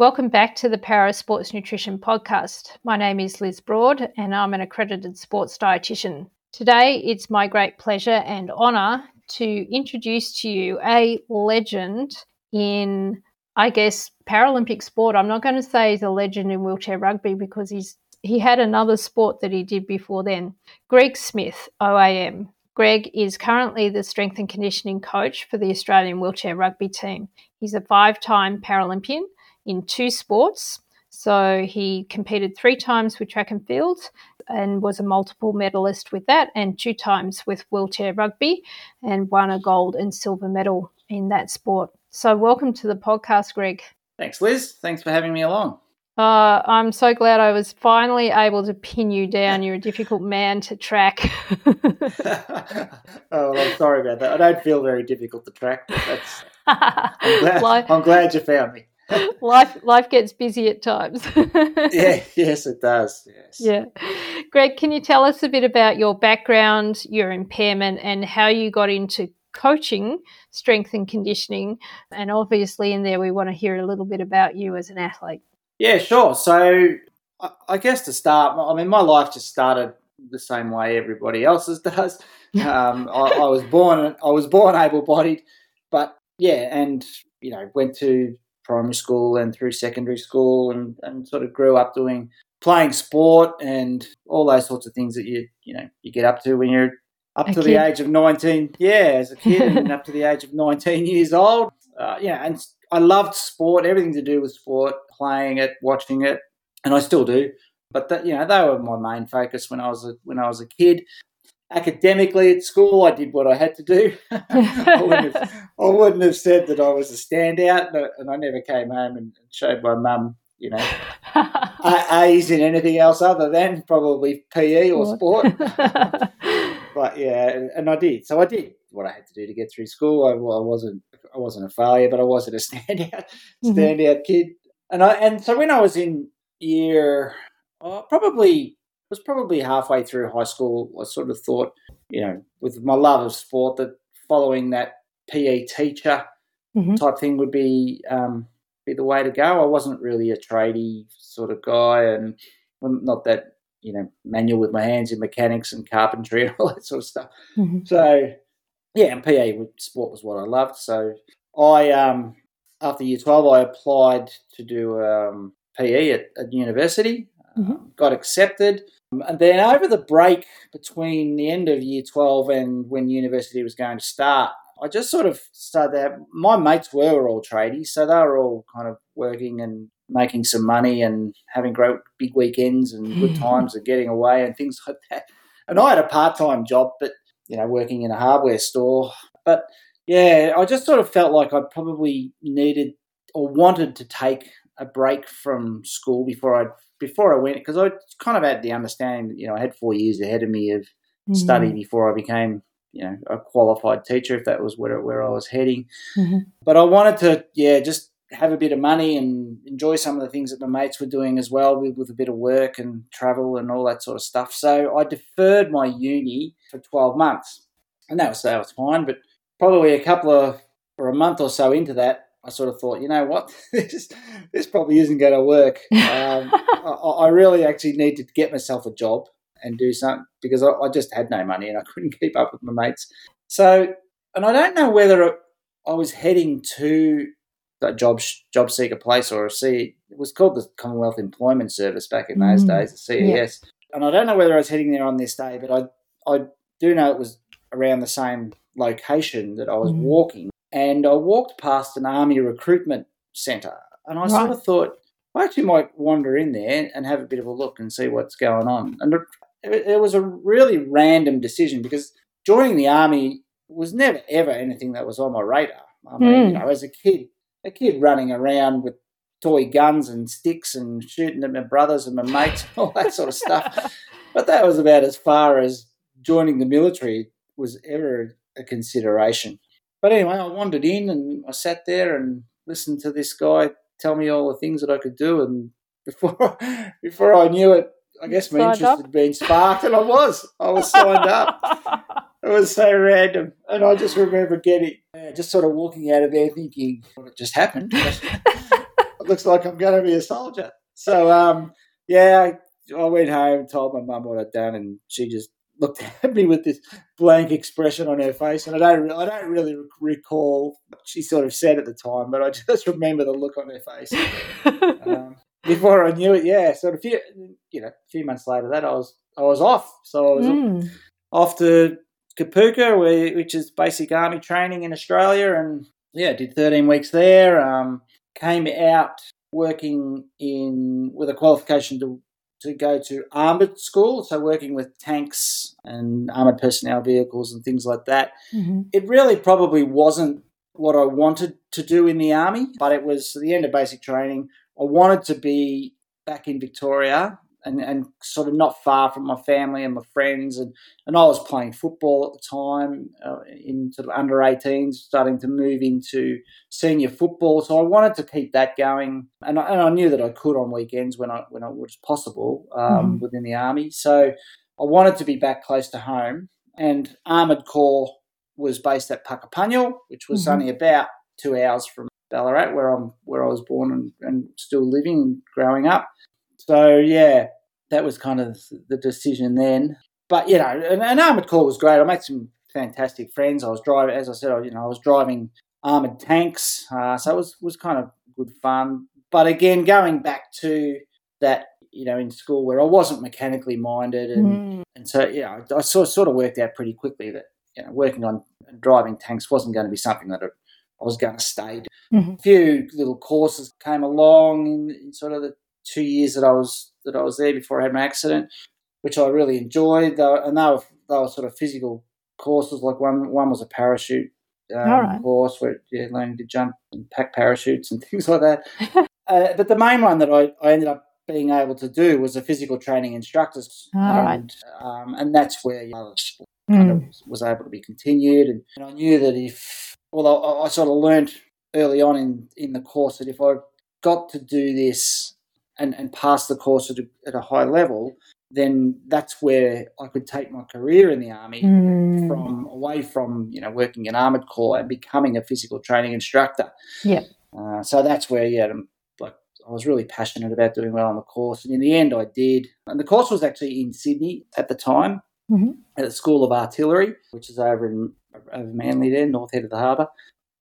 Welcome back to the Para Sports Nutrition Podcast. My name is Liz Broad and I'm an accredited sports dietitian. Today, it's my great pleasure and honour to introduce to you a legend in, I guess, Paralympic sport. I'm not going to say he's a legend in wheelchair rugby because he's he had another sport that he did before then. Greg Smith, OAM. Greg is currently the strength and conditioning coach for the Australian wheelchair rugby team. He's a five time Paralympian in two sports. So he competed three times with track and field and was a multiple medalist with that, and two times with wheelchair rugby, and won a gold and silver medal in that sport. So, welcome to the podcast, Greg. Thanks, Liz. Thanks for having me along. Uh, I'm so glad I was finally able to pin you down. You're a difficult man to track. oh, I'm sorry about that. I don't feel very difficult to track, but that's. I'm glad, I'm glad you found me. life, life gets busy at times. yeah, yes, it does. Yes. Yeah, Greg, can you tell us a bit about your background, your impairment, and how you got into coaching strength and conditioning? And obviously, in there, we want to hear a little bit about you as an athlete. Yeah, sure. So I guess to start, I mean, my life just started the same way everybody else's does. Um, I, I, was born, I was born able-bodied, but yeah, and you know, went to primary school and through secondary school, and, and sort of grew up doing playing sport and all those sorts of things that you you know you get up to when you're up a to kid. the age of 19 yeah as a kid and up to the age of 19 years old uh, yeah and I loved sport, everything to do with sport, playing it, watching it, and I still do. But that, you know, they were my main focus when I was a, when I was a kid. Academically at school, I did what I had to do. I, wouldn't have, I, wouldn't have, said that I was a standout, and I never came home and showed my mum, you know, A's in anything else other than probably PE or sport. but yeah, and I did. So I did what I had to do to get through school. I, I wasn't I wasn't a failure, but I wasn't a standout mm-hmm. standout kid. And I and so when I was in year uh, probably was probably halfway through high school, I sort of thought, you know, with my love of sport, that following that PE teacher mm-hmm. type thing would be um, be the way to go. I wasn't really a tradie sort of guy, and not that you know manual with my hands in mechanics and carpentry and all that sort of stuff. Mm-hmm. So yeah, and PE with sport was what I loved. So I, um, after year 12, I applied to do um, PE at, at university, mm-hmm. um, got accepted. And then over the break between the end of year 12 and when university was going to start, I just sort of started that. My mates were all tradies, so they were all kind of working and making some money and having great big weekends and good hmm. times and getting away and things like that. And I had a part time job, but you know, working in a hardware store. But yeah, I just sort of felt like I probably needed or wanted to take a break from school before I before I went because I kind of had the understanding that you know I had four years ahead of me of mm-hmm. study before I became you know a qualified teacher if that was where where I was heading. Mm-hmm. But I wanted to yeah just have a bit of money and enjoy some of the things that my mates were doing as well with, with a bit of work and travel and all that sort of stuff. So I deferred my uni for 12 months. And that was, that was fine. But probably a couple of, or a month or so into that, I sort of thought, you know what, this, this probably isn't going to work. Um, I, I, really actually need to get myself a job and do something because I, I just had no money and I couldn't keep up with my mates. So, and I don't know whether I was heading to that job job seeker place or a C. It was called the Commonwealth Employment Service back in those mm. days, the CES. And I don't know whether I was heading there on this day, but I I do know it was around the same location that I was mm. walking, and I walked past an army recruitment centre, and I right. sort of thought I actually might wander in there and have a bit of a look and see what's going on. And it, was a really random decision because joining the army was never ever anything that was on my radar. I mean, mm. you know, as a kid, a kid running around with toy guns and sticks and shooting at my brothers and my mates, and all that sort of stuff. But that was about as far as joining the military was ever a consideration. But anyway, I wandered in and I sat there and listened to this guy tell me all the things that I could do. And before before I knew it, I guess my interest up. had been sparked, and I was. I was signed up. It was so random. And I just remember getting, uh, just sort of walking out of there thinking, what just happened? it looks like I'm going to be a soldier. So, um, yeah, I, I went home, told my mum what I'd done, and she just looked at me with this blank expression on her face, and I don't, I don't really recall what she sort of said at the time, but I just remember the look on her face. um, before I knew it, yeah, sort of, a few, you know, a few months later, that I was, I was off, so I was mm. off to Kapooka, which is basic army training in Australia, and yeah, did 13 weeks there. Um, came out working in with a qualification to to go to armoured school, so working with tanks and armoured personnel vehicles and things like that. Mm-hmm. It really probably wasn't what I wanted to do in the army, but it was the end of basic training. I wanted to be back in Victoria and, and sort of not far from my family and my friends. And, and I was playing football at the time uh, in sort of under 18s, starting to move into senior football. So I wanted to keep that going. And I, and I knew that I could on weekends when I when it was possible um, mm. within the army. So I wanted to be back close to home. And Armoured Corps was based at Puckapunyal, which was mm-hmm. only about two hours from Ballarat, where I'm where I was born and, and still living and growing up. So yeah, that was kind of the decision then. But you know, an, an armored corps was great. I made some fantastic friends. I was driving, as I said, you know, I was driving armored tanks, uh, so it was was kind of good fun. But again, going back to that, you know, in school where I wasn't mechanically minded, and mm. and so you know, I sort sort of worked out pretty quickly that you know, working on driving tanks wasn't going to be something that I was going to stay. Mm-hmm. A few little courses came along in, in sort of the two years that I was that I was there before I had my accident, which I really enjoyed. And they were, they were sort of physical courses. Like one one was a parachute um, right. course where yeah, learning to jump and pack parachutes and things like that. uh, but the main one that I, I ended up being able to do was a physical training instructor's, All and, right. um, and that's where you know, kind of hmm. was able to be continued. And, and I knew that if, well, I, I sort of learned early on in in the course that if I got to do this and, and pass the course at a, at a high level, then that's where I could take my career in the army mm. from away from you know working in armored corps and becoming a physical training instructor. Yeah. Uh, so that's where yeah, I'm, like I was really passionate about doing well on the course, and in the end I did. And the course was actually in Sydney at the time mm-hmm. at the School of Artillery, which is over in over Manly there, north head of the harbour.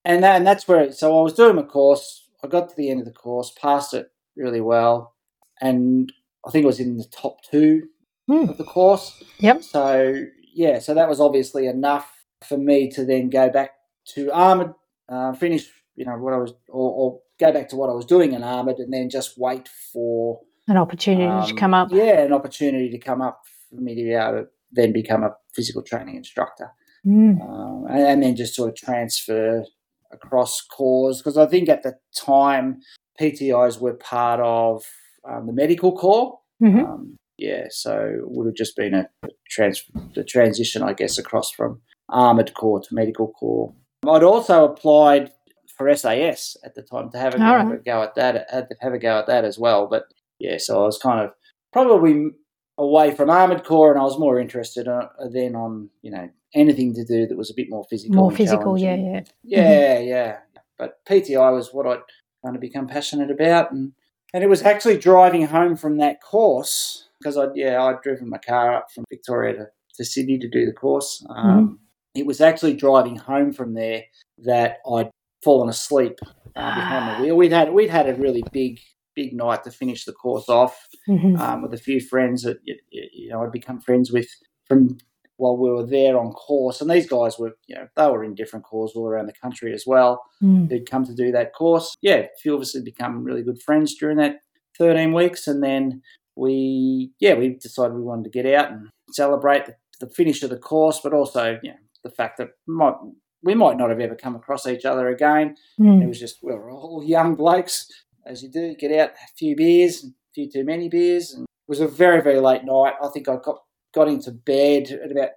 And that, and that's where so I was doing my course. I got to the end of the course, passed it really well, and I think it was in the top two mm. of the course. Yep. So yeah, so that was obviously enough for me to then go back to armored, uh, finish you know what I was, or, or, go back to what I was doing in armored, and then just wait for an opportunity um, to come up. Yeah, an opportunity to come up for me to be able to then become a physical training instructor, mm. um, and, and then just sort of transfer across corps because I think at the time PTIs were part of um, the medical corps. Mm-hmm. Um, yeah, so it would have just been a, trans- the transition, I guess, across from armoured corps to medical corps. I'd also applied for SAS at the time to have a, have a go at that, have a go at that as well. But yeah, so I was kind of probably away from armoured corps, and I was more interested uh, then on you know anything to do that was a bit more physical. More physical, yeah, yeah, yeah, mm-hmm. yeah. But PTI was what I'd kind of become passionate about, and and it was actually driving home from that course because I yeah I'd driven my car up from Victoria to, to Sydney to do the course. Um, mm-hmm. It was actually driving home from there that I'd fallen asleep uh, behind the wheel. We'd had we'd had a really big big night to finish the course off mm-hmm. um, with a few friends that you know I'd become friends with from while we were there on course. And these guys were, you know, they were in different corps all around the country as well. Mm. Who'd come to do that course. Yeah, a few of us had become really good friends during that 13 weeks. And then we, yeah, we decided we wanted to get out and celebrate the, the finish of the course, but also, you know, the fact that might, we might not have ever come across each other again. Mm. It was just, we were all young blokes, as you do, get out a few beers, a few too many beers. And it was a very, very late night. I think I got got into bed at about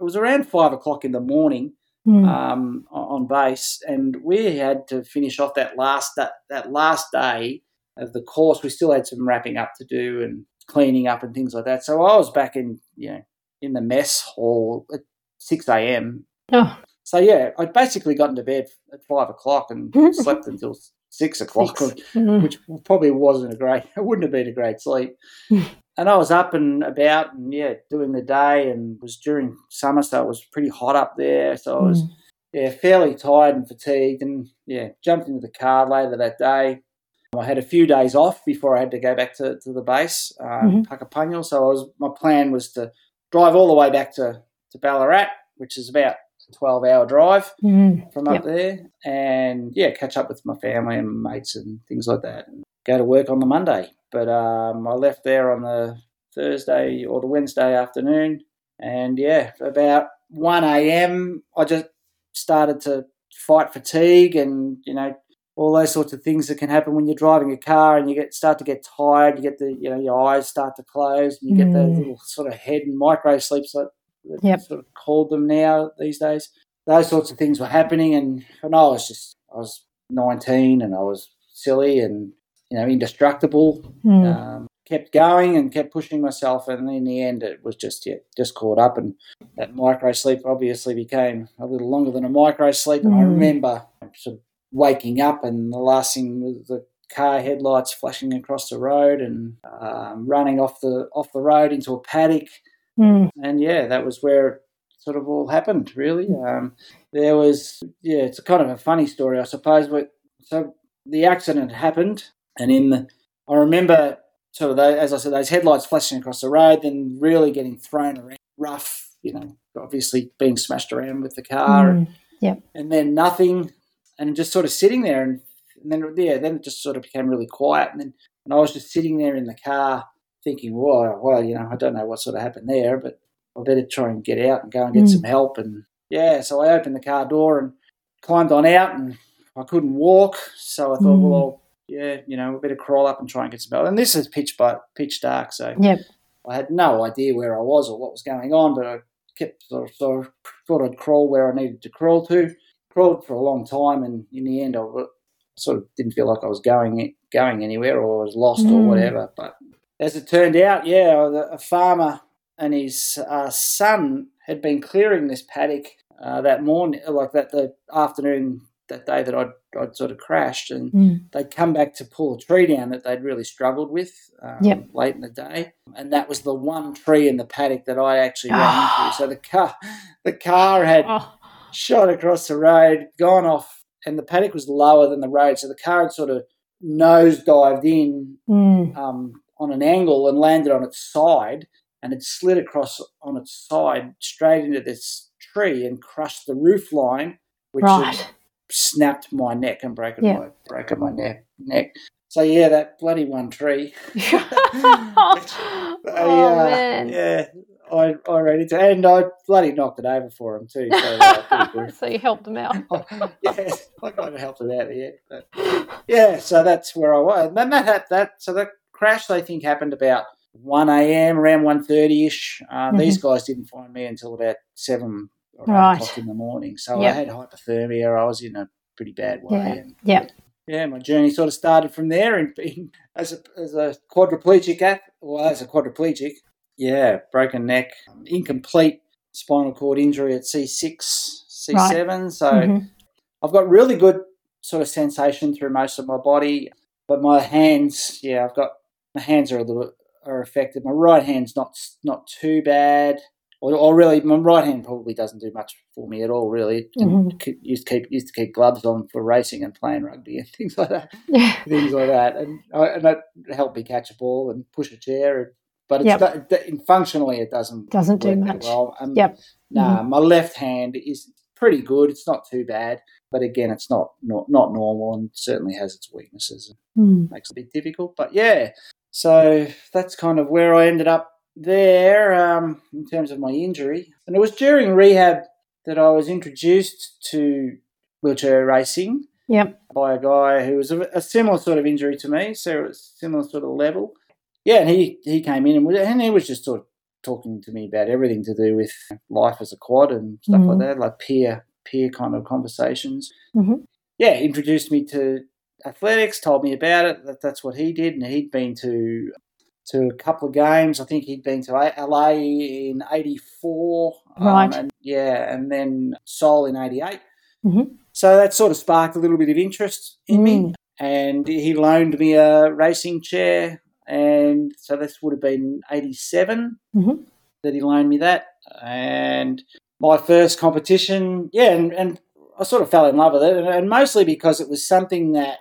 it was around five o'clock in the morning mm. um, on base, and we had to finish off that last that, that last day of the course. We still had some wrapping up to do and cleaning up and things like that. So I was back in you know in the mess hall at six a.m. Oh. So yeah, I'd basically gotten to bed at five o'clock and slept until six o'clock. Mhm. which probably wasn't a great. It wouldn't have been a great sleep. and I was up and about and yeah, doing the day, and was during summer, so it was pretty hot up there. So I was Mm. yeah fairly tired and fatigued, and yeah, jumped into the car later that day. I had a few days off before I had to go back to, to the base, um, Mhm. Puckapunyal. So I was my plan was to drive all the way back to, to Ballarat, which is about a twelve hour drive Mm. from up Yep. there, and yeah, catch up with my family and mates and things like that, and go to work on the Monday. But um, I left there on the Thursday or the Wednesday afternoon, and yeah, about one a.m. I just started to fight fatigue and you know all those sorts of things that can happen when you're driving a car and you get start to get tired. You get the you know your eyes start to close. And you get those Mm. little sort of head and micro sleep like they Yep. sort of called them now these days. Those sorts of things were happening, and, and I was just I was 19 and I was silly and you know indestructible. Mm. Um, kept going and kept pushing myself, and in the end, it was just yeah, just caught up. And that micro sleep obviously became a little longer than a micro sleep. And I Mm. remember sort of waking up, and the last thing was the car headlights flashing across the road and um, running off the off the road into a paddock. Mm. And yeah, that was where it sort of all happened. Really, um, there was yeah, it's a kind of a funny story, I suppose. But so the accident happened, and in the I remember sort of those, as I said, those headlights flashing across the road, then really getting thrown around, rough, you know, obviously being smashed around with the car, Mm. and then nothing, and just sort of sitting there, and, and then yeah, then it just sort of became really quiet, and then and I was just sitting there in the car thinking, well, well, you know, I don't know what sort of happened there, but I better try and get out and go and get Mm. some help, and yeah, so I opened the car door and climbed on out, and I couldn't walk, so I thought, Mm. well, yeah, you know, we better crawl up and try and get some help. And this is pitch but pitch dark, so Yep. I had no idea where I was or what was going on, but I kept sort of, sort of thought I'd crawl where I needed to crawl to. Crawled for a long time, and in the end, I sort of didn't feel like I was going going anywhere or I was lost or Mm. whatever. But as it turned out, yeah, a farmer and his uh, son had been clearing this paddock uh, that morning, like that the afternoon that day that I'd, I'd sort of crashed, and Mm. they'd come back to pull a tree down that they'd really struggled with um, Yep. late in the day, and that was the one tree in the paddock that I actually ran into. So the car, the car had Oh. shot across the road, gone off, and the paddock was lower than the road, so the car had sort of nose dived in Mm. um, on an angle and landed on its side, and it slid across on its side straight into this tree and crushed the roof line, which Right. snapped my neck and broken Yeah. my broken my neck neck. So yeah, that bloody one tree. oh, uh, man. Yeah, I I ran into and I bloody knocked it over for him too. So uh, so you helped him out. yeah, I kind of helped him out there. But yeah, so that's where I was. And that that so that crash I think happened about one a.m. around one thirty ish. Um, These guys didn't find me until about seven or eight Mm-hmm. O'clock in the morning. So Yep. I had hypothermia. I was in a pretty bad way. Yeah. And, Yeah. yeah, my journey sort of started from there, and being as a as a quadriplegic, well, as a quadriplegic, yeah, broken neck, incomplete spinal cord injury at C six, C seven. So Mhm. I've got really good sort of sensation through most of my body, but my hands, yeah, I've got my hands are a little are affected. My right hand's not not too bad. Or, or really, my right hand probably doesn't do much for me at all. Really, Mhm. Used to keep used to keep gloves on for racing and playing rugby and things like that Yeah. things like that, and and that helped me catch a ball and push a chair. And, but it's Yep. functionally, it doesn't Doesn't do much. well. Um, Yep. Mm-hmm. Nah, my left hand is pretty good. It's not too bad, but again, it's not not, not normal, and certainly has its weaknesses. Mm. makes it a bit difficult. But yeah, so that's kind of where I ended up there um, in terms of my injury. And it was during rehab that I was introduced to wheelchair racing Yep. by a guy who was a, a similar sort of injury to me, so it similar sort of level. Yeah, and he, he came in and, was- and he was just sort of talking to me about everything to do with life as a quad and stuff like Mhm. that, like peer peer kind of conversations. Mhm. Yeah, introduced me to athletics, told me about it. That that's what he did, and he'd been to to a couple of games. I think he'd been to LA in '84, Right. and yeah, and then Seoul in '88. Mhm. So that sort of sparked a little bit of interest in me. Mm. and he loaned me a racing chair, and so this would have been 87 Mhm. that he loaned me that, and my first competition, yeah, and, and I sort of fell in love with it, and, and mostly because it was something that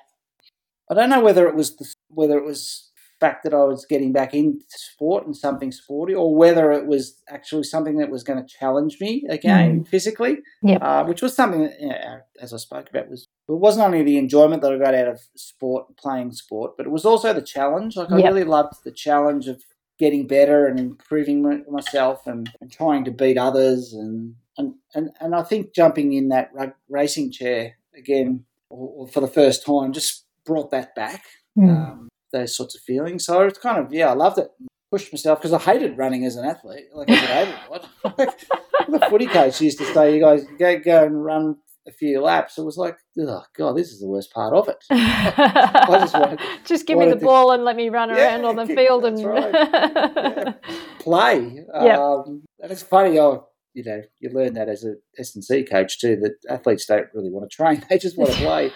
I don't know whether it was the, whether it was fact that I was getting back into sport and something sporty, or whether it was actually something that was going to challenge me again physically. Yep. Uh, which was something that, you know, as I spoke about, was it wasn't only the enjoyment that I got out of sport, playing sport, but it was also the challenge. Like I Yep. really loved the challenge of getting better and improving myself and, and trying to beat others and and, and, and I think jumping in that racing chair again or, or for the first time just brought that back Mm. um, those sorts of feelings. So it's kind of yeah I loved it. Pushed myself because I hated running as an athlete. Like an adult the footy coach used to say you guys go go and run a few laps. It was like oh god this is the worst part of it. Just wanted- Just give me the to- ball and let me run Yeah, around on the field and that's play. Yep. Um, and it's funny, oh, you know, you learn that as a S and C coach too. That athletes don't really want to train; they just want to play.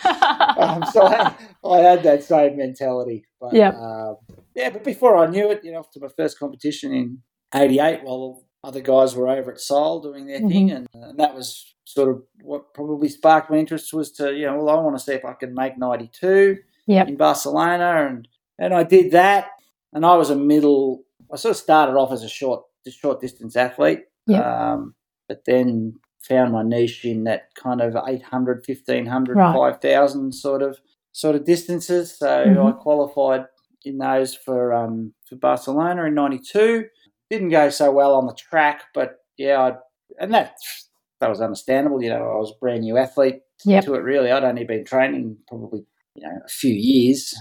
um, so I, I had that same mentality. But, Yep. um, yeah, but before I knew it, you know, after my first competition in '88, while other guys were over at Seoul doing their thing, Mm-hmm. and, and that was sort of what probably sparked my interest was to, you know, well, I want to see if I can make '92 Yep. in Barcelona, and and I did that, and I was a middle. I sort of started off as a short, short distance athlete, Yep. um, but then found my niche in that kind of 800, 1500, Right. 5000 sort of sort of distances. So Mhm. I qualified in those for um, for Barcelona in '92. Didn't go so well on the track, but yeah, I, and that that was understandable. You know, I was a brand new athlete Yep. to it. Really, I'd only been training probably you know a few years,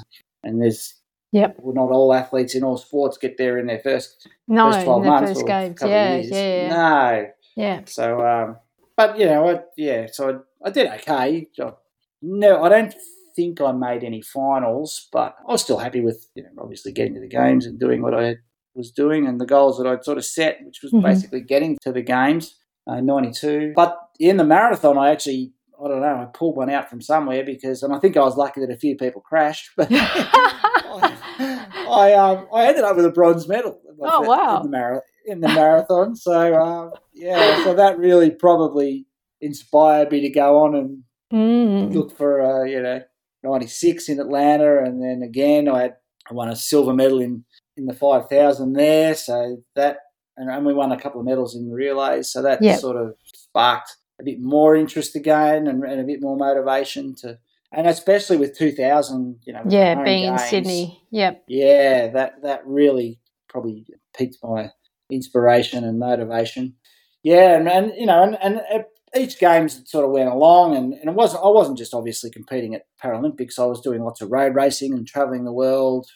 and there's Yep. well, not all athletes in all sports get there in their first No, first twelve months first games. Yeah, yeah, yeah. No, Yeah. so, um, but you know, I, yeah, so I, I did okay. I, no, I don't think I made any finals, but I was still happy with, you know, obviously getting to the games and doing what I was doing and the goals that I'd sort of set, which was Mhm. basically getting to the games, uh, 92. But in the marathon, I actually, I don't know, I pulled one out from somewhere because, and I think I was lucky that a few people crashed, but I, I, um, I ended up with a bronze medal. in Oh, wow. In the, mara- in the marathon. So, um, yeah, so that really probably inspired me to go on and Mm. look for, uh, you know, 96 in Atlanta. And then again, I, had, I won a silver medal in, in the 5,000 there. So that, and, and we won a couple of medals in relays. So that Yep. sort of sparked a bit more interest again and, and a bit more motivation to, and especially with 2000, you know, Yeah, being in Sydney. Yep. yeah, that that really probably piqued my inspiration and motivation. Yeah, and, and you know, and, and each games sort of went along, and, and it wasn't I wasn't just obviously competing at Paralympics. I was doing lots of road racing and traveling the world,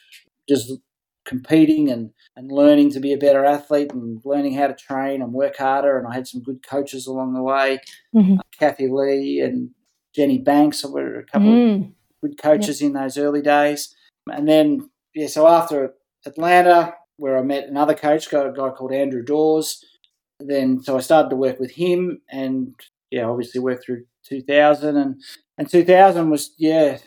just competing and, and learning to be a better athlete and learning how to train and work harder. And I had some good coaches along the way, Mhm. Kathy Lee and Jenny Banks were a couple of Mm. good coaches in those early days. And then, yeah, so after Atlanta, where I met another coach, got a guy called Andrew Dawes, then so I started to work with him and, yeah, obviously worked through 2000. And, and 2000 was, yeah,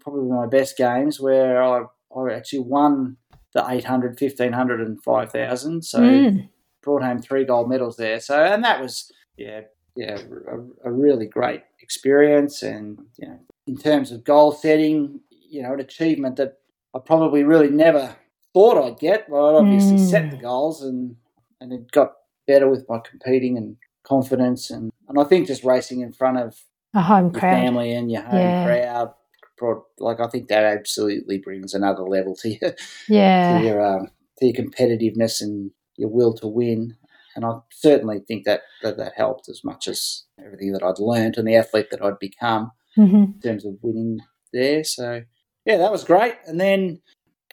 probably one of my best games where I, I actually won the 800, 1500, and 5000. So Mm. brought home three gold medals there. So, and that was, yeah, yeah, a, a really great experience. And, you know, in terms of goal setting, you know, an achievement that I probably really never thought I'd get. Well, I obviously Mm. set the goals and, and it got better with my competing and confidence. And, and I think just racing in front of A home crowd. family and your home Yeah. crowd, brought, like, I think that absolutely brings another level to your, Yeah. to your um, to your competitiveness and your will to win. And I certainly think that, that that helped as much as everything that I'd learned and the athlete that I'd become hmm in terms of winning there. So yeah, that was great. And then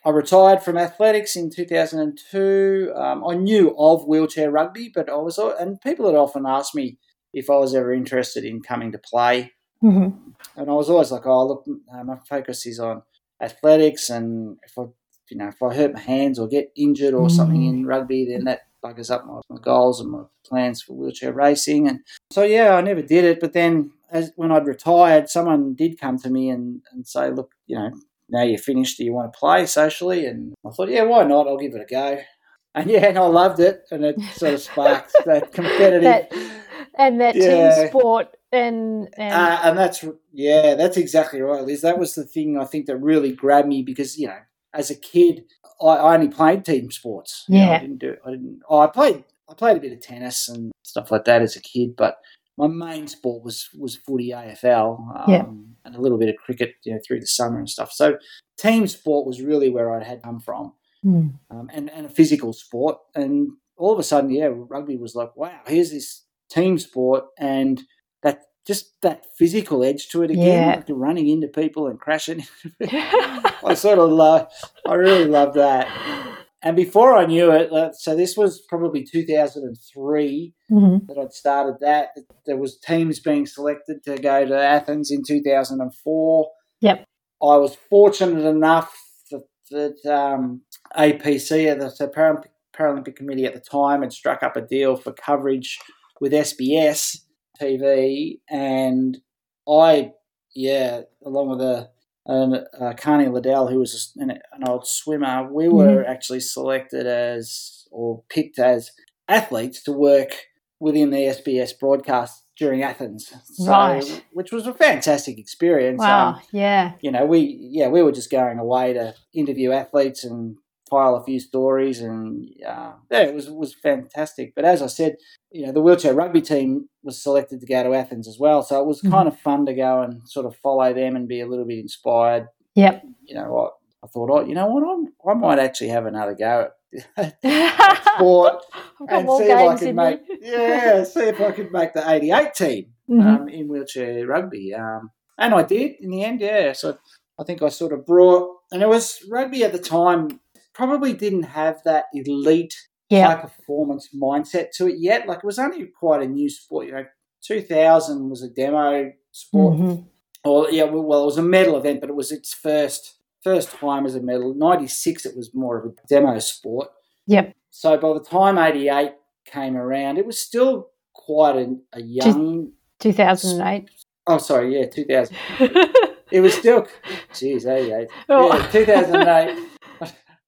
I retired from athletics in 2002. Um, I knew of wheelchair rugby, but I was and people had often asked me if I was ever interested in coming to play hmm and I was always like, oh, look, uh, my focus is on athletics, and if I, you know, if I hurt my hands or get injured or something Mm. in rugby, then that buggers up my, my goals and my plans for wheelchair racing. And so, yeah, I never did it. But then, as when I'd retired, someone did come to me and, and say, look, you know, now you're finished, do you want to play socially? And I thought, yeah, why not? I'll give it a go. And yeah, and I loved it, and it sort of sparked that competitive that, and that yeah. team sport, and and, uh, and that's yeah, that's exactly right, Liz. That was the thing I think that really grabbed me because you know, as a kid, I, I only played team sports. Yeah, you know, I didn't do. I didn't. Oh, I played. I played a bit of tennis and stuff like that as a kid, but my main sport was was footy AFL um, yeah. and a little bit of cricket you know through the summer and stuff. So team sport was really where I had come from, mm. um, and and a physical sport. And all of a sudden, yeah, rugby was like, wow, here's this team sport, and just that physical edge to it again, yeah. like running into people and crashing. I sort of love, I really love that. And before I knew it, uh, so this was probably 2003 mm-hmm. that I'd started that. There was teams being selected to go to Athens in 2004. Yep. I was fortunate enough that, that um, APC, the Paralympic, Paralympic Committee at the time, had struck up a deal for coverage with SBS TV, and I, yeah, along with a and uh, Karni Liddell, who was an, an old swimmer, we were mm-hmm. actually selected as or picked as athletes to work within the SBS broadcast during Athens, so, right? Which was a fantastic experience. Wow! Um, yeah. You know, we yeah we were just going away to interview athletes and file a few stories, and uh, yeah, it was was fantastic. But as I said, you know, the wheelchair rugby team was selected to go to Athens as well, so it was mm-hmm. kind of fun to go and sort of follow them and be a little bit inspired. Yep. You know, I, I thought, oh, you know what, I'm, I might actually have another go at sport and see if I could make yeah, see if I could make the '88 team mm-hmm. um, in wheelchair rugby. Um, and I did in the end. Yeah, so I think I sort of brought, and it was rugby at the time probably didn't have that elite yeah. high performance mindset to it yet. Like it was only quite a new sport. You know, 2000 was a demo sport. Mm-hmm. Or yeah, well, it was a medal event, but it was its first first time as a medal. 96, it was more of a demo sport. Yep. So by the time 88 came around, it was still quite a, a young. 2008. Oh, sorry, yeah, 2000. it was still, geez, 88. Oh. Yeah, 2008.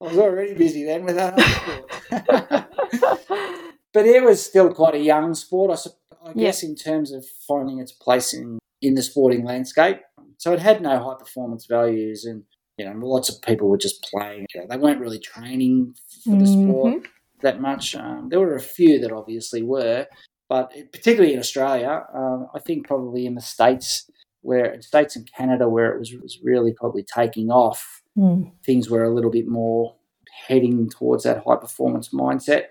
I was already busy then with other sport. but it was still quite a young sport, I, I guess, in terms of finding its place in, in the sporting landscape. So it had no high performance values, and you know, lots of people were just playing. You know, they weren't really training for the mm-hmm. sport that much. Um, there were a few that obviously were, but particularly in Australia, um, I think probably in the states where states and Canada where it was, was really probably taking off mm. things were a little bit more heading towards that high performance mindset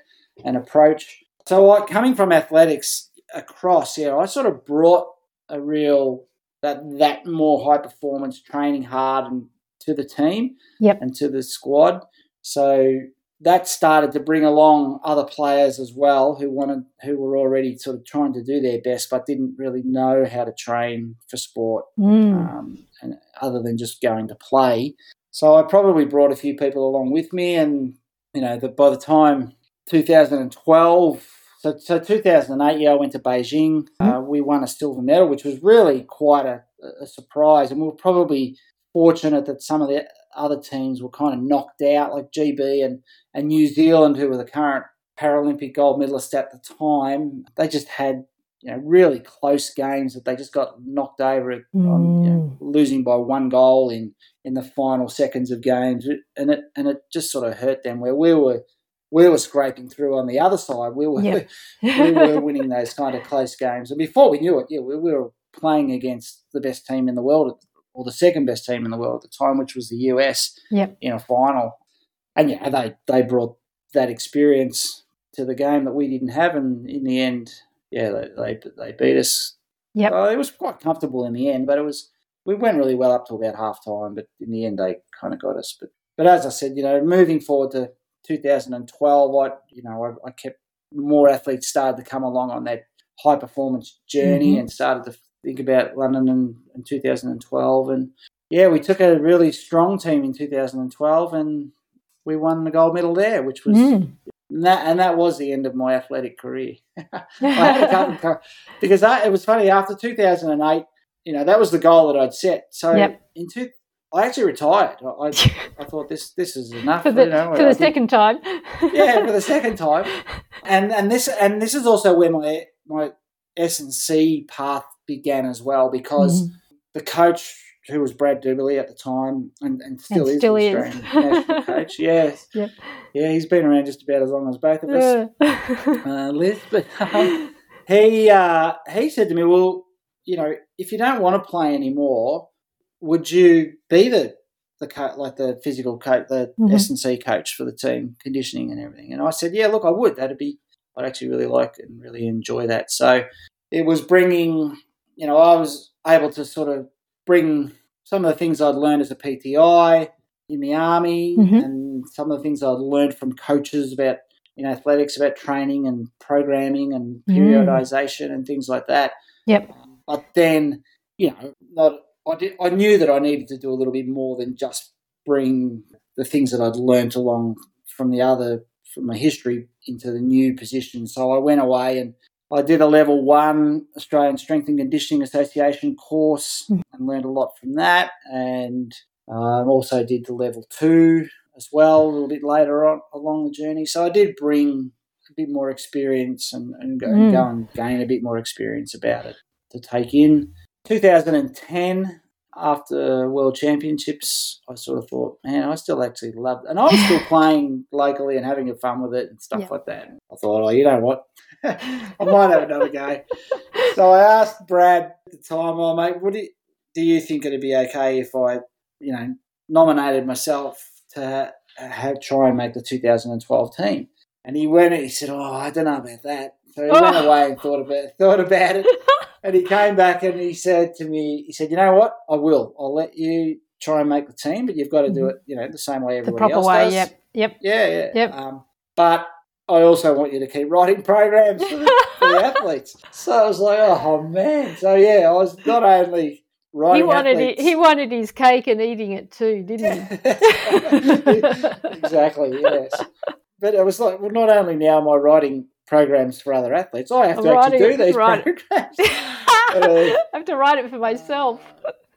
and approach. So, like coming from athletics across, yeah, I sort of brought a real that that more high performance training hard and to the team yep. and to the squad. So that started to bring along other players as well who wanted who were already sort of trying to do their best but didn't really know how to train for sport mm. um, and other than just going to play so I probably brought a few people along with me, and you know, that by the time 2012, so, so 2008, yeah, I went to Beijing. Mm-hmm. Uh, we won a silver medal, which was really quite a, a surprise, and we were probably fortunate that some of the other teams were kind of knocked out, like GB and, and New Zealand, who were the current Paralympic gold medalists at the time. They just had you know really close games that they just got knocked over mm. on, you know, mm. losing by one goal in in the final seconds of games, and it and it just sort of hurt them. Where we were we were scraping through on the other side. We were yep. we were winning those kind of close games, and before we knew it, yeah, we, we were playing against the best team in the world, or the second best team in the world at the time, which was the US yep. in a final. And yeah, they they brought that experience to the game that we didn't have, and in the end, yeah, they they, they beat us. Yeah, uh, it was quite comfortable in the end, but it was we went really well up to about half time, but in the end they kind of got us. But but as I said, you know, moving forward to 2012, I you know I, I kept more athletes started to come along on that high performance journey mm-hmm. and started to think about London in, in 2012. And yeah, we took a really strong team in 2012 and we won the gold medal there, which was. Mm. And that, and that was the end of my athletic career. because I, it was funny after 2008, you know, that was the goal that I'd set. So yep. in two, I actually retired. I, I thought this this is enough for the, you know, for the second time. yeah, for the second time, and and this and this is also where my my S and C path began as well because mm. the coach who was Brad Dubberley at the time and, and still and is still is. national coach. Yes. Yep. Yeah, he's been around just about as long as both of us. Yeah. uh, Liz, but um, he uh, he said to me, "Well, you know, if you don't want to play anymore, would you be the the co- like the physical coach, the mm-hmm. S and C coach for the team, conditioning and everything?" And I said, "Yeah, look, I would. That'd be. I'd actually really like and really enjoy that." So it was bringing, you know, I was able to sort of bring some of the things I'd learned as a PTI in the army, mm-hmm. and some of the things I'd learned from coaches about in athletics about training and programming and mm. periodization mm. and things like that. Yep. But then, you know, not I did, I knew that I needed to do a little bit more than just bring the things that I'd learnt along from the other from my history into the new position. So I went away and I did a level one Australian Strength and Conditioning Association course mm. and learned a lot from that. And um, also did the level two as well a little bit later on along the journey. So I did bring a bit more experience and, and, go, mm. and go and gain a bit more experience about it to take in. 2010, after World Championships, I sort of thought, man, I still actually love. And I was still playing locally and having fun with it and stuff yeah. like that. I thought, oh, you know what? I might have another go. So I asked Brad at the time, oh, mate, would it, do you think it'd be okay if I, you know, nominated myself to have, try and make the 2012 team? And he went, and he said, oh, I don't know about that. So he oh. went away and thought about thought about it. and he came back and he said to me, he said, you know what? I will. I'll let you try and make the team, but you've got to do mm-hmm. it, you know, the same way everybody the proper else way, does. Yep. Yep. Yeah. Yeah. Yep. Um, but I also want you to keep writing programs for the, for the athletes. So I was like, oh man. So yeah, I was not only writing. He wanted he wanted his cake and eating it too, didn't he? exactly. Yes. But it was like, well, not only now am I writing programs for other athletes, I have to actually do these programs. uh, I have to write it for myself.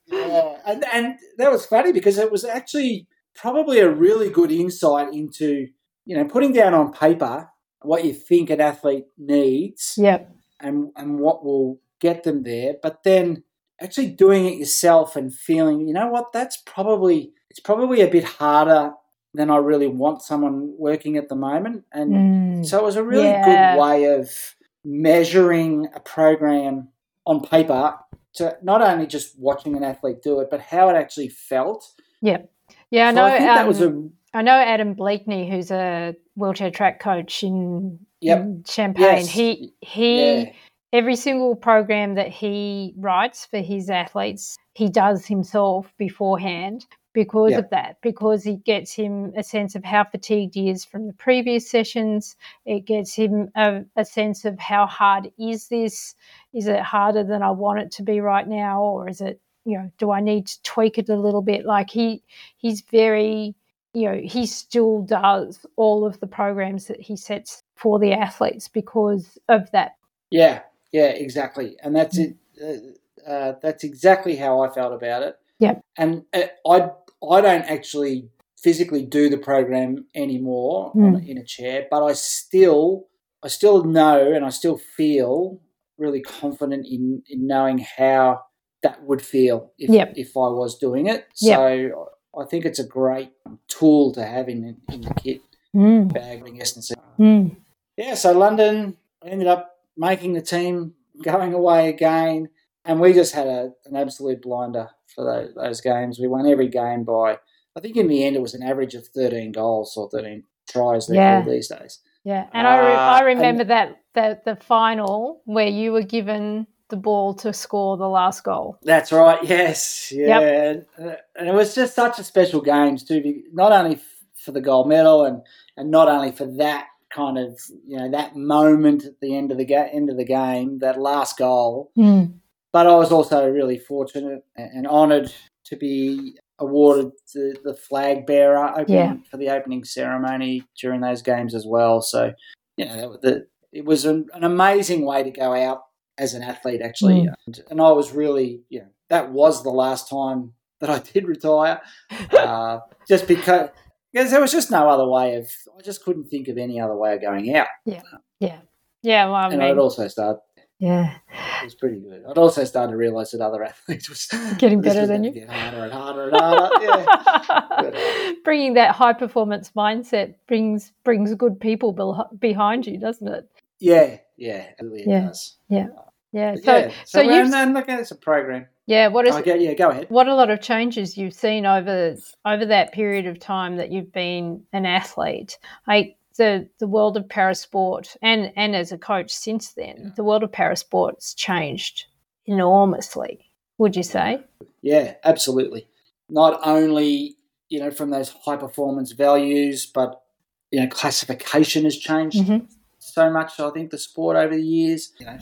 Yeah, and and that was funny because it was actually probably a really good insight into you know putting down on paper what you think an athlete needs. Yep. And and what will get them there, but then actually doing it yourself and feeling, you know what, that's probably it's probably a bit harder than I really want someone working at the moment. And mm, so it was a really yeah. good way of measuring a program on paper to not only just watching an athlete do it, but how it actually felt. Yeah. Yeah, I know. I um, that was a. I know Adam Bleakney, who's a wheelchair track coach in, yep. in Champaign. Yes. He he yeah. every single program that he writes for his athletes, he does himself beforehand because yeah. of that, because it gets him a sense of how fatigued he is from the previous sessions. It gets him a, a, sense of how hard is this? Is it harder than I want it to be right now, or is it, you know, do I need to tweak it a little bit? Like he, he's very, you know, he still does all of the programs that he sets for the athletes because of that. Yeah, yeah, exactly, and that's it. Uh, uh, that's exactly how I felt about it. Yeah, and uh, I I don't actually physically do the program anymore mm. on, in a chair, but I still I still know and I still feel really confident in in knowing how that would feel if yep. if I was doing it. Yep. I think it's a great tool to have in in the kit mm. bag. Yes, mm. yeah. So London, ended up making the team, going away again, and we just had a, an absolute blinder for those, those games. We won every game by, I think in the end it was an average of 13 goals or 13 tries yeah. these days. Yeah, and uh, I, re- I remember and, that, that the final where you were given the ball to score the last goal. That's right. Yes. Yeah. Yep. And it was just such a special game too. Not only for the gold medal and and not only for that kind of you know that moment at the end of the ga- end of the game, that last goal, mm. But I was also really fortunate and honoured to be awarded the, the flag bearer opening, yeah. for the opening ceremony during those games as well. So, you know, the, it was an, an, amazing way to go out as an athlete, actually. Mm. And, and, I was really, you know, that was the last time that I did retire, uh, just because because there was just no other way of. I just couldn't think of any other way of going out. Yeah, yeah, yeah. Well, I and mean, I'd also start. yeah, It was pretty good. I'd also started to realise that other athletes was Getting better was than you. Get harder and harder and harder. yeah. Bringing that high performance mindset brings brings good people behind you, doesn't it? Yeah, yeah, Yeah. does. Yeah. But So, yeah, so, so, you've then look at it's a program. yeah. What is I get, yeah, go ahead. what a lot of changes you've seen over over that period of time that you've been an athlete. Like the the world of parasport and and as a coach since then, Yeah. the world of parasport's changed enormously. Would you say? Yeah, absolutely. Not only you know from those high performance values, but you know classification has changed Mhm. So much. I think the sport over the years. You know,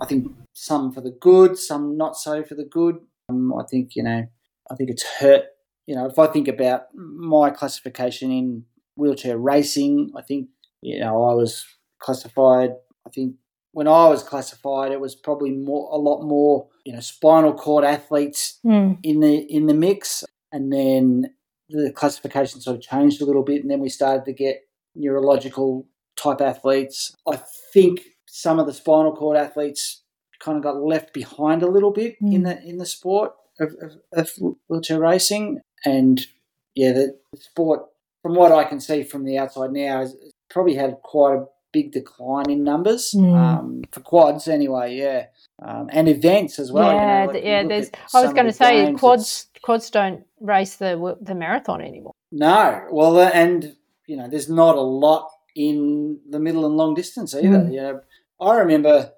I think some for the good, some not so for the good. Um, I think you know, I think it's hurt. You know, if I think about my classification in wheelchair racing, I think you know I was classified. I think when I was classified, it was probably more a lot more you know spinal cord athletes Mm. in the in the mix, and then the classification sort of changed a little bit, and then we started to get neurological type athletes. I think some of the spinal cord athletes kind of got left behind a little bit in Mm. the in the sport of, of, of wheelchair racing, and yeah, the, the sport, from what I can see from the outside now, has probably had quite a big decline in numbers Mm. um, for quads anyway. Yeah, um, and events as well. you know, yeah, like yeah. There's. I was going to say quads quads don't race the the marathon anymore. No, well, uh, and you know, there's not a lot in the middle and long distance either. Mm. You know, I remember,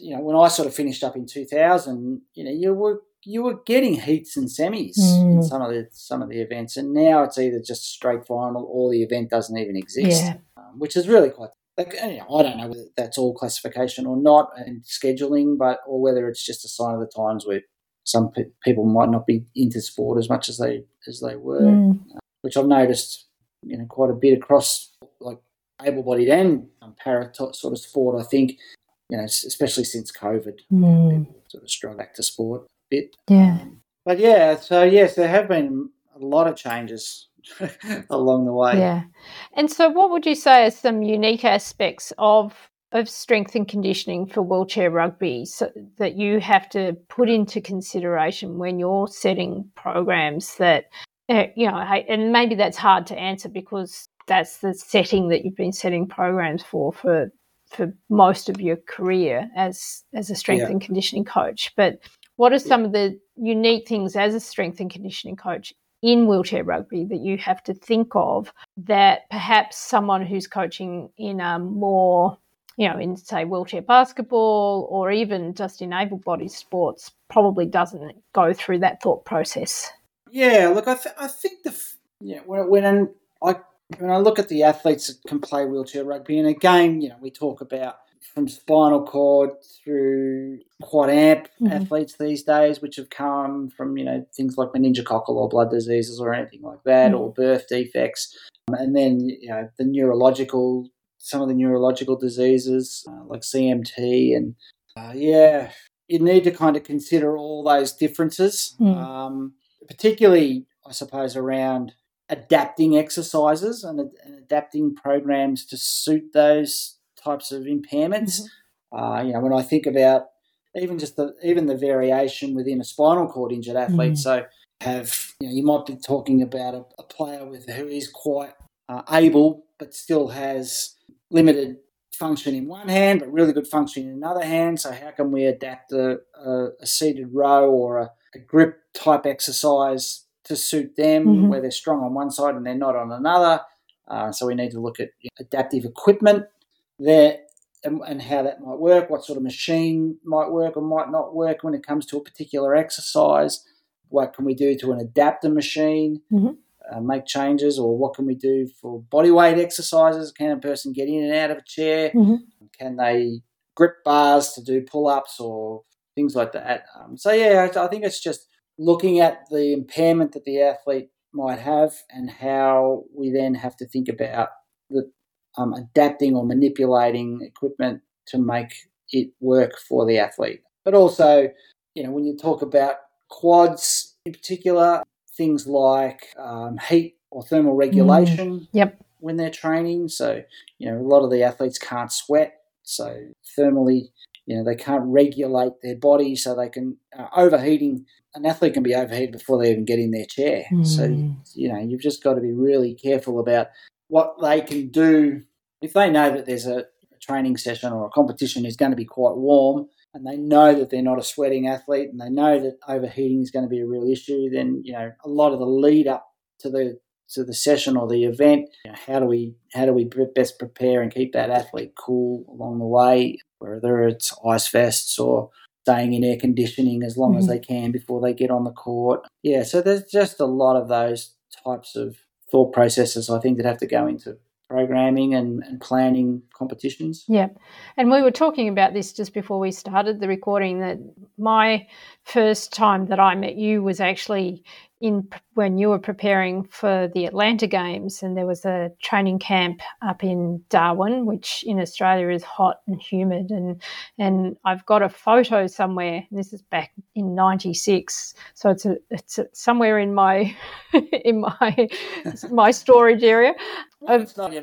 you know, when I sort of finished up in 2000, you know, you were you were getting heats and semis in Mm. some of the some of the events, and now it's either just straight final or the event doesn't even exist, Yeah. um, which is really quite. Like, you know, I don't know whether that's all classification or not, and scheduling, but or whether it's just a sign of the times where some pe- people might not be into sport as much as they as they were Mm. which I've noticed, you know, quite a bit across able-bodied and um, para sort of sport. I think, you know, especially since COVID, Mm. sort of struggle back to sport a bit. Yeah. Um, but yeah, so yes, there have been a lot of changes along the way. Yeah. And so, what would you say are some unique aspects of of strength and conditioning for wheelchair rugby so that you have to put into consideration when you're setting programs that uh, you know and maybe that's hard to answer because that's the setting that you've been setting programs for for for most of your career as as a strength Yeah. and conditioning coach. But what are some of the unique things as a strength and conditioning coach in wheelchair rugby that you have to think of that perhaps someone who's coaching in a more you know in say wheelchair basketball or even just in able bodied sports probably doesn't go through that thought process? Yeah, look, I, th- I think the f- yeah when when I when I look at the athletes that can play wheelchair rugby, and again, you know, we talk about from spinal cord through quad amp Mhm. athletes these days, which have come from you know things like meningococcal or blood diseases or anything like that, Mhm. or birth defects, Um, and then you know the neurological, some of the neurological diseases uh, like CMT, and uh, yeah, you need to kind of consider all those differences. Mm. Um, particularly, I suppose, around adapting exercises and, and adapting programs to suit those types of impairments. Uh, you know, when I think about even just the even the variation within a spinal cord injured athlete, Mm. so have you know you might be talking about a, a player with who is quite uh, able but still has limited function in one hand but really good function in another hand. So how can we adapt a, a, a seated row or a, a grip type exercise to suit them Mhm. where they're strong on one side and they're not on another? Uh, so we need to look at adaptive equipment there and, and how that might work, what sort of machine might work or might not work when it comes to a particular exercise. What can we do to an adapter machine? Mhm. Uh, make changes, or what can we do for body weight exercises? Can a person get in and out of a chair? Mhm. Can they grip bars to do pull ups or things like that? Um, so, yeah, I I think it's just looking at the impairment that the athlete might have and how we then have to think about the um, adapting or manipulating equipment to make it work for the athlete. But also, you know, when you talk about quads in particular, things like um, heat or thermal regulation. Mm. Yep. When they're training, so you know a lot of the athletes can't sweat, so thermally, you know they can't regulate their body, so they can uh, overheating. An athlete can be overheated before they even get in their chair. Mm. So you know you've just got to be really careful about what they can do if they know that there's a training session or a competition is going to be quite warm and they know that they're not a sweating athlete and they know that overheating is going to be a real issue, then you know a lot of the lead up to the to the session or the event, you know, how do we how do we best prepare and keep that athlete cool along the way, whether it's ice vests or staying in air conditioning as long mm-hmm. as they can before they get on the court. Yeah, so there's just a lot of those types of thought processes I think that have to go into programming and, and planning competitions. Yeah. And we were talking about this just before we started the recording that my first time that I met you was actually in when you were preparing for the Atlanta Games, and there was a training camp up in Darwin, which in Australia is hot and humid, and and I've got a photo somewhere. This is back in '96, so it's a, it's a, somewhere in my in my my storage area. Well, it's not your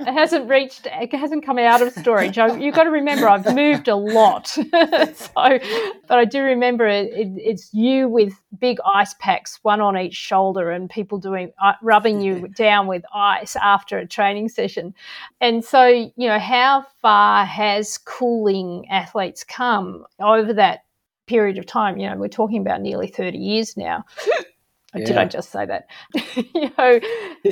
it hasn't reached, it hasn't come out of storage. You've got to remember, I've moved a lot. so, but I do remember it, it, it's you with big ice packs, one on each shoulder, and people doing uh, rubbing you down with ice after a training session. And so, you know, how far has cooling athletes come over that period of time? You know, we're talking about nearly 30 years now. Yeah. Did I just say that? you know,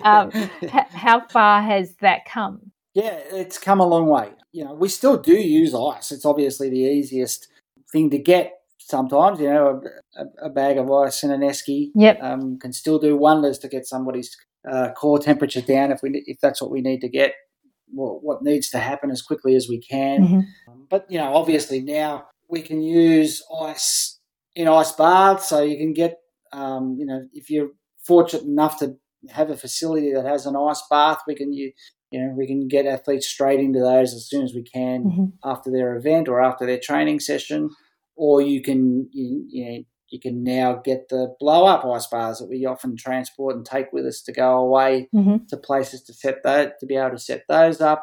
um, h- how far has that come? Yeah, it's come a long way. You know, we still do use ice. It's obviously the easiest thing to get sometimes. You know, a, a bag of ice in an esky yep. um, can still do wonders to get somebody's uh, core temperature down if we if that's what we need to get. What, what needs to happen as quickly as we can. Mm-hmm. Um, but you know, obviously now we can use ice in ice baths, so you can get um, you know, if you're fortunate enough to have a facility that has an ice bath, we can you, you know we can get athletes straight into those as soon as we can mm-hmm. after their event or after their training session, or you can you, you know you can now get the blow up ice bars that we often transport and take with us to go away mm-hmm. to places to set that to be able to set those up.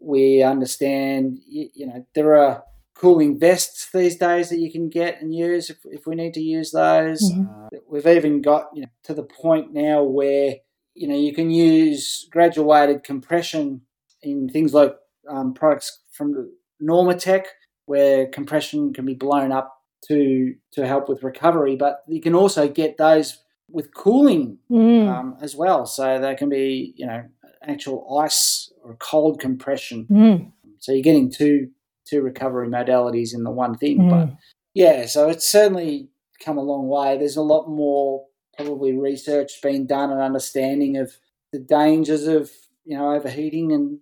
We understand you, you know there are cooling vests these days that you can get and use if, if we need to use those. Mm-hmm. Uh, we've even got you know, to the point now where you know you can use graduated compression in things like um, products from Normatec, where compression can be blown up to to help with recovery, but you can also get those with cooling mm. um, as well. So they can be you know actual ice or cold compression. Mm. So you're getting two two recovery modalities in the one thing. Mm. But yeah, so it's certainly come a long way. There's a lot more probably research being done and understanding of the dangers of you know overheating and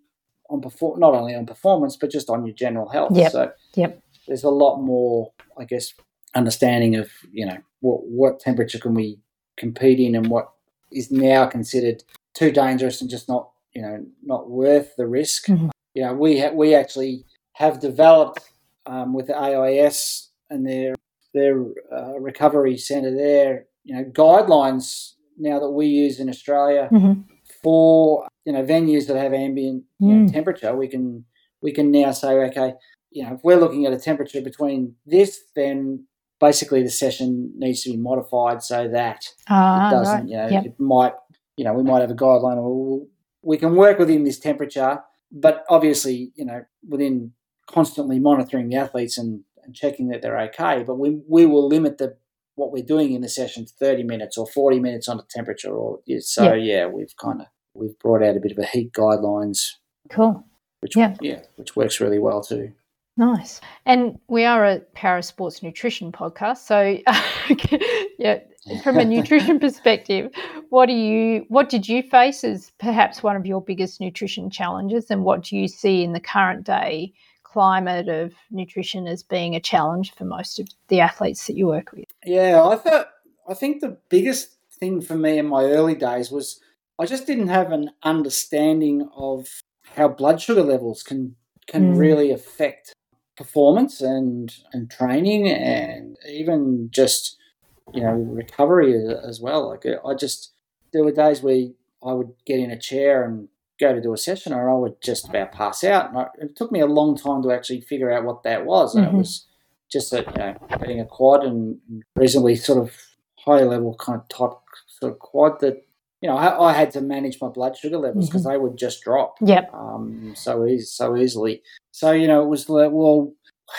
on perform not only on performance but just on your general health. Yep. So yep. there's a lot more, I guess, understanding of you know what what temperature can we compete in and what is now considered too dangerous and just not you know not worth the risk. Mm-hmm. You know, we ha- we actually have developed um, with the AIS and their their uh, recovery centre there, you know, guidelines now that we use in Australia mm-hmm. for you know venues that have ambient mm. you know, temperature. We can we can now say, okay, you know, if we're looking at a temperature between this, then basically the session needs to be modified so that ah, it doesn't. Right. You know, yep. it might. You know, we might have a guideline. Or we can work within this temperature, but obviously, you know, within constantly monitoring the athletes and, and checking that they're okay. But we we will limit the what we're doing in the session to 30 minutes or 40 minutes on the temperature or so yeah, yeah we've kind of we've brought out a bit of a heat guidelines cool which yeah. yeah which works really well too nice and we are a para sports nutrition podcast so yeah from a nutrition perspective what do you what did you face as perhaps one of your biggest nutrition challenges and what do you see in the current day climate of nutrition as being a challenge for most of the athletes that you work with? Yeah, I thought I think the biggest thing for me in my early days was I just didn't have an understanding of how blood sugar levels can can mm. really affect performance and and training and even just you know recovery as well. Like I just there were days where I would get in a chair and go to do a session, or I would just about pass out. And I, it took me a long time to actually figure out what that was, and mm-hmm. it was just that, you know getting a quad and reasonably sort of high level kind of type sort of quad that you know I, I had to manage my blood sugar levels because mm-hmm. they would just drop. Yep. Um, so easy, so easily. So you know it was like well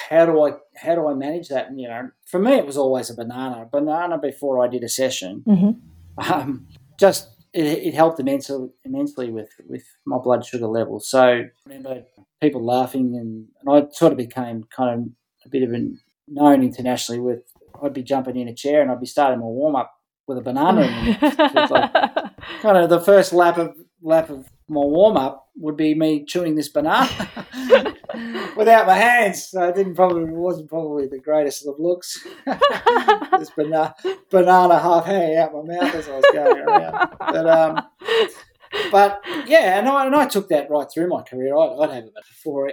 how do I how do I manage that? And you know, for me, it was always a banana. A banana before I did a session, mm-hmm. um, just it, it, helped immensely immensely with with my blood sugar levels. So I remember people laughing, and, and I sort of became kind of a bit of a known internationally with I'd be jumping in a chair and I'd be starting my warm up with a banana. in like kind of the first lap of lap of my warm up would be me chewing this banana without my hands. So it didn't probably wasn't probably the greatest of looks. this banana banana half hanging out my mouth as I was going around. But um, but yeah, and I and I took that right through my career. I'd, I'd have it before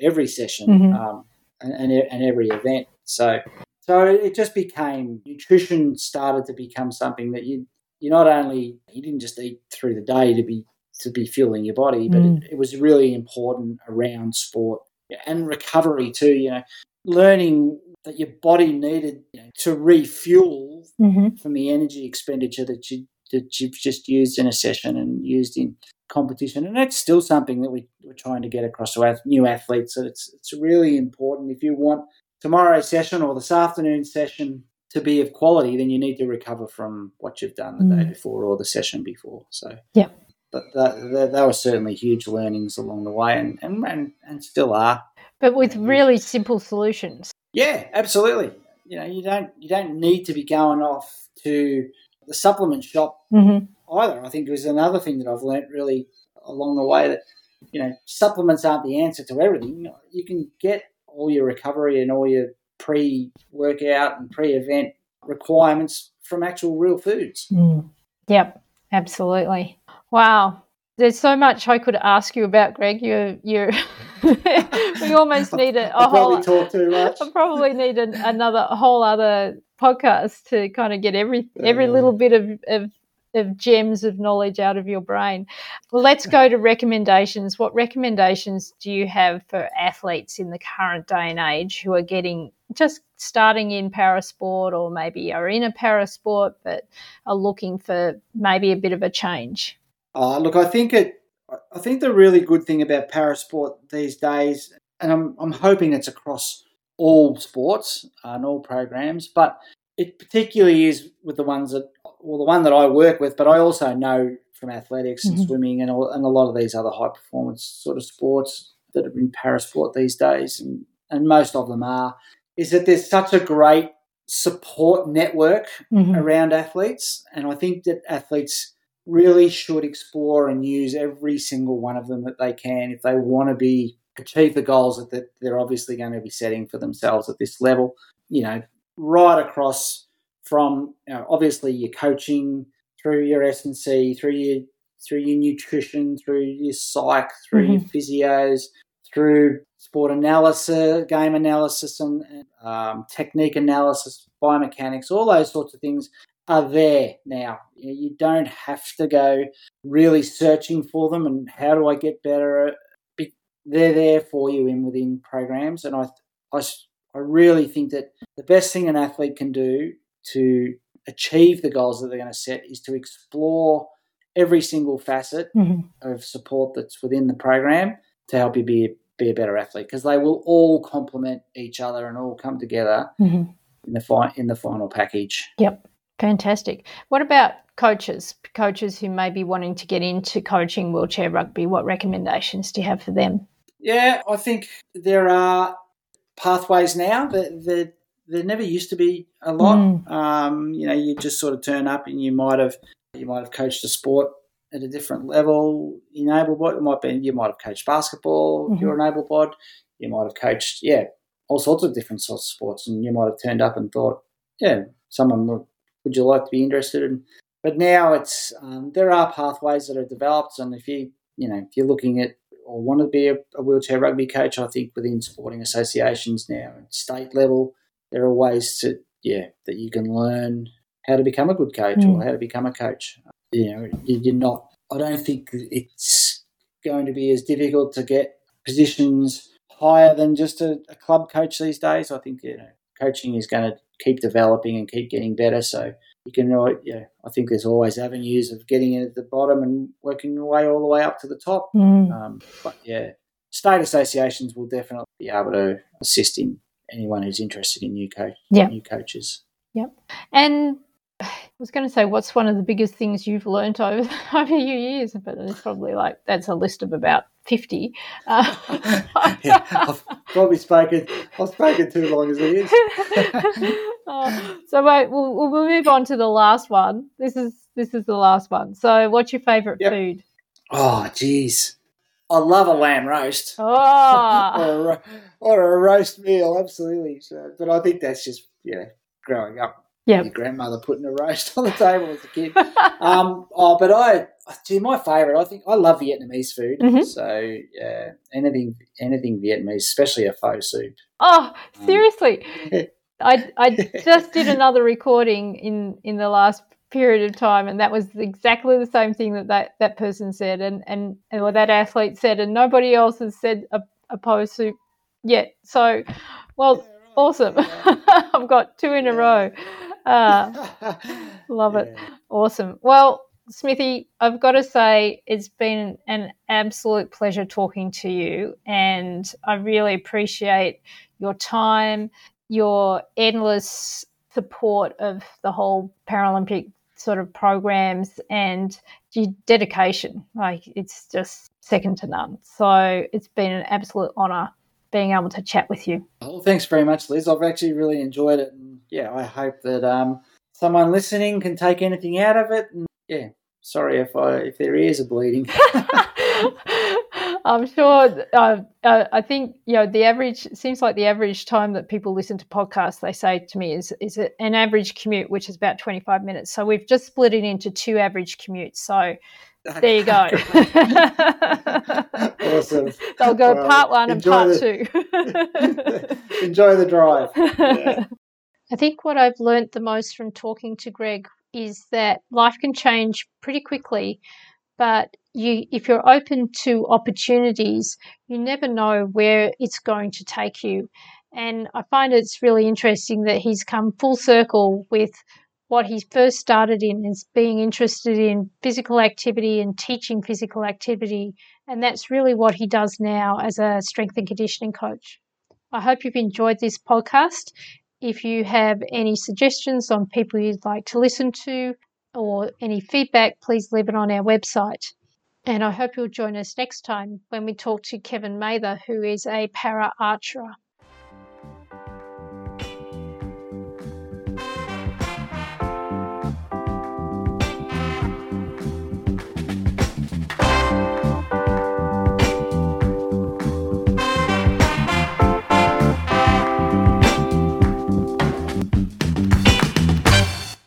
every session mm-hmm. um, and, and and every event. So so it just became nutrition started to become something that you you not only you didn't just eat through the day to be to be fueling your body, but mm. it, it, was really important around sport and recovery too. You know, learning that your body needed you know, to refuel mm-hmm. from the energy expenditure that you that you've just used in a session and used in competition, and that's still something that we, we're trying to get across to our new athletes. That it's it's really important if you want tomorrow's session or this afternoon session to be of quality, then you need to recover from what you've done the mm. day before or the session before. So yeah, but that, that, were certainly huge learnings along the way, and, and and, and still are. But with really simple solutions. Yeah, absolutely. You know, you don't you don't need to be going off to the supplement shop mm-hmm. either. I think it was another thing that I've learnt really along the way that you know supplements aren't the answer to everything. You can get all your recovery and all your pre-workout and pre-event requirements from actual real foods. Mm. Yep, absolutely. Wow. There's so much I could ask you about, Greg. You, you, we almost need a, a whole. Probably talk too much. I probably need an, another a whole other podcast to kind of get every every little bit of, of of gems of knowledge out of your brain. Let's go to recommendations. What recommendations do you have for athletes in the current day and age who are getting just starting in parasport or maybe are in a parasport but are looking for maybe a bit of a change? Uh, look, I think it. I think the really good thing about parasport these days, and I'm, I'm hoping it's across all sports and all programs, but it particularly is with the ones that well, the one that I work with, but I also know from athletics and mm-hmm. swimming and, all, and a lot of these other high performance sort of sports that are in parasport these days, and, and most of them are, is that there's such a great support network mm-hmm. around athletes. And I think that athletes really should explore and use every single one of them that they can if they want to be achieve the goals that they're obviously going to be setting for themselves at this level. You know, right across from you know, obviously your coaching through your S and C, through your through your nutrition, through your psych, through mm-hmm. your physios, through sport analysis, game analysis, and um, technique analysis, biomechanics, all those sorts of things are there now. You don't have to go really searching for them and how do I get better. They're there for you in within programs, and I, I, I really think that the best thing an athlete can do to achieve the goals that they're going to set is to explore every single facet mm-hmm. of support that's within the program to help you be be a better athlete because they will all complement each other and all come together mm-hmm. in the fi- in the final package. Yep, fantastic. What about coaches? Coaches who may be wanting to get into coaching wheelchair rugby. What recommendations do you have for them? Yeah, I think there are pathways now that that there never used to be a lot. Mm. Um, you know, you just sort of turn up and you might have you might have coached a sport at a different level in able bod. It might be you might have coached basketball mm-hmm. you're an able bod. You might have coached yeah all sorts of different sorts of sports, and you might have turned up and thought, yeah, someone would, you like to be interested in? But now it's um, there are pathways that are developed, and if you you know if you're looking at or want to be a, a wheelchair rugby coach, I think within sporting associations now at state level there are ways to, yeah, that you can learn how to become a good coach mm. or how to become a coach. You know, you're not. I don't think it's going to be as difficult to get positions higher than just a, a club coach these days. I think you know, coaching is going to keep developing and keep getting better. So you can, yeah, I think there's always avenues of getting in at the bottom and working your way all the way up to the top. Mm. Um, but yeah, state associations will definitely be able to assist in anyone who's interested in new coach, yep. new coaches. Yep. And I was going to say, what's one of the biggest things you've learned over over your years? But it's probably like that's a list of about fifty. Uh, yeah, I've probably spoken. I've spoken too long as it is. oh, so wait, we'll, we'll move on to the last one. This is this is the last one. So, what's your favourite yep. food? Oh, geez. I love a lamb roast. Oh. or, a, or a roast meal, absolutely. So, but I think that's just yeah, growing up yeah. Your grandmother putting a roast on the table as a kid. um, oh, but I, gee, my favourite. I think I love Vietnamese food. Mm-hmm. So yeah, anything, anything Vietnamese, especially a pho soup. Oh, um, seriously. Um, I I just did another recording in in the last period of time, and that was exactly the same thing that that, that person said, and and and what that athlete said, and nobody else has said a, a pho soup yet. So, well, awesome. I've got two in a row. Uh, love it. Awesome. Well, Smithy, I've got to say it's been an absolute pleasure talking to you, and I really appreciate your time, your endless support of the whole Paralympic sort of programs, and your dedication. Like it's just second to none. So it's been an absolute honour being able to chat with you. Well, thanks very much, Liz. I've actually really enjoyed it. And yeah, I hope that um, someone listening can take anything out of it. And yeah, sorry if I if their ears are bleeding. I'm sure. Uh, uh, I think you know the average seems like the average time that people listen to podcasts. They say to me is is an average commute, which is about 25 minutes. So we've just split it into two average commutes. So there you go. awesome. They'll go well, part one and part the, two. enjoy the drive. Yeah. I think what I've learnt the most from talking to Greg is that life can change pretty quickly, but you if you're open to opportunities, you never know where it's going to take you. And I find it's really interesting that he's come full circle with what he first started in is being interested in physical activity and teaching physical activity. And that's really what he does now as a strength and conditioning coach. I hope you've enjoyed this podcast. If you have any suggestions on people you'd like to listen to or any feedback, please leave it on our website. And I hope you'll join us next time when we talk to Kevin Mather, who is a para archer.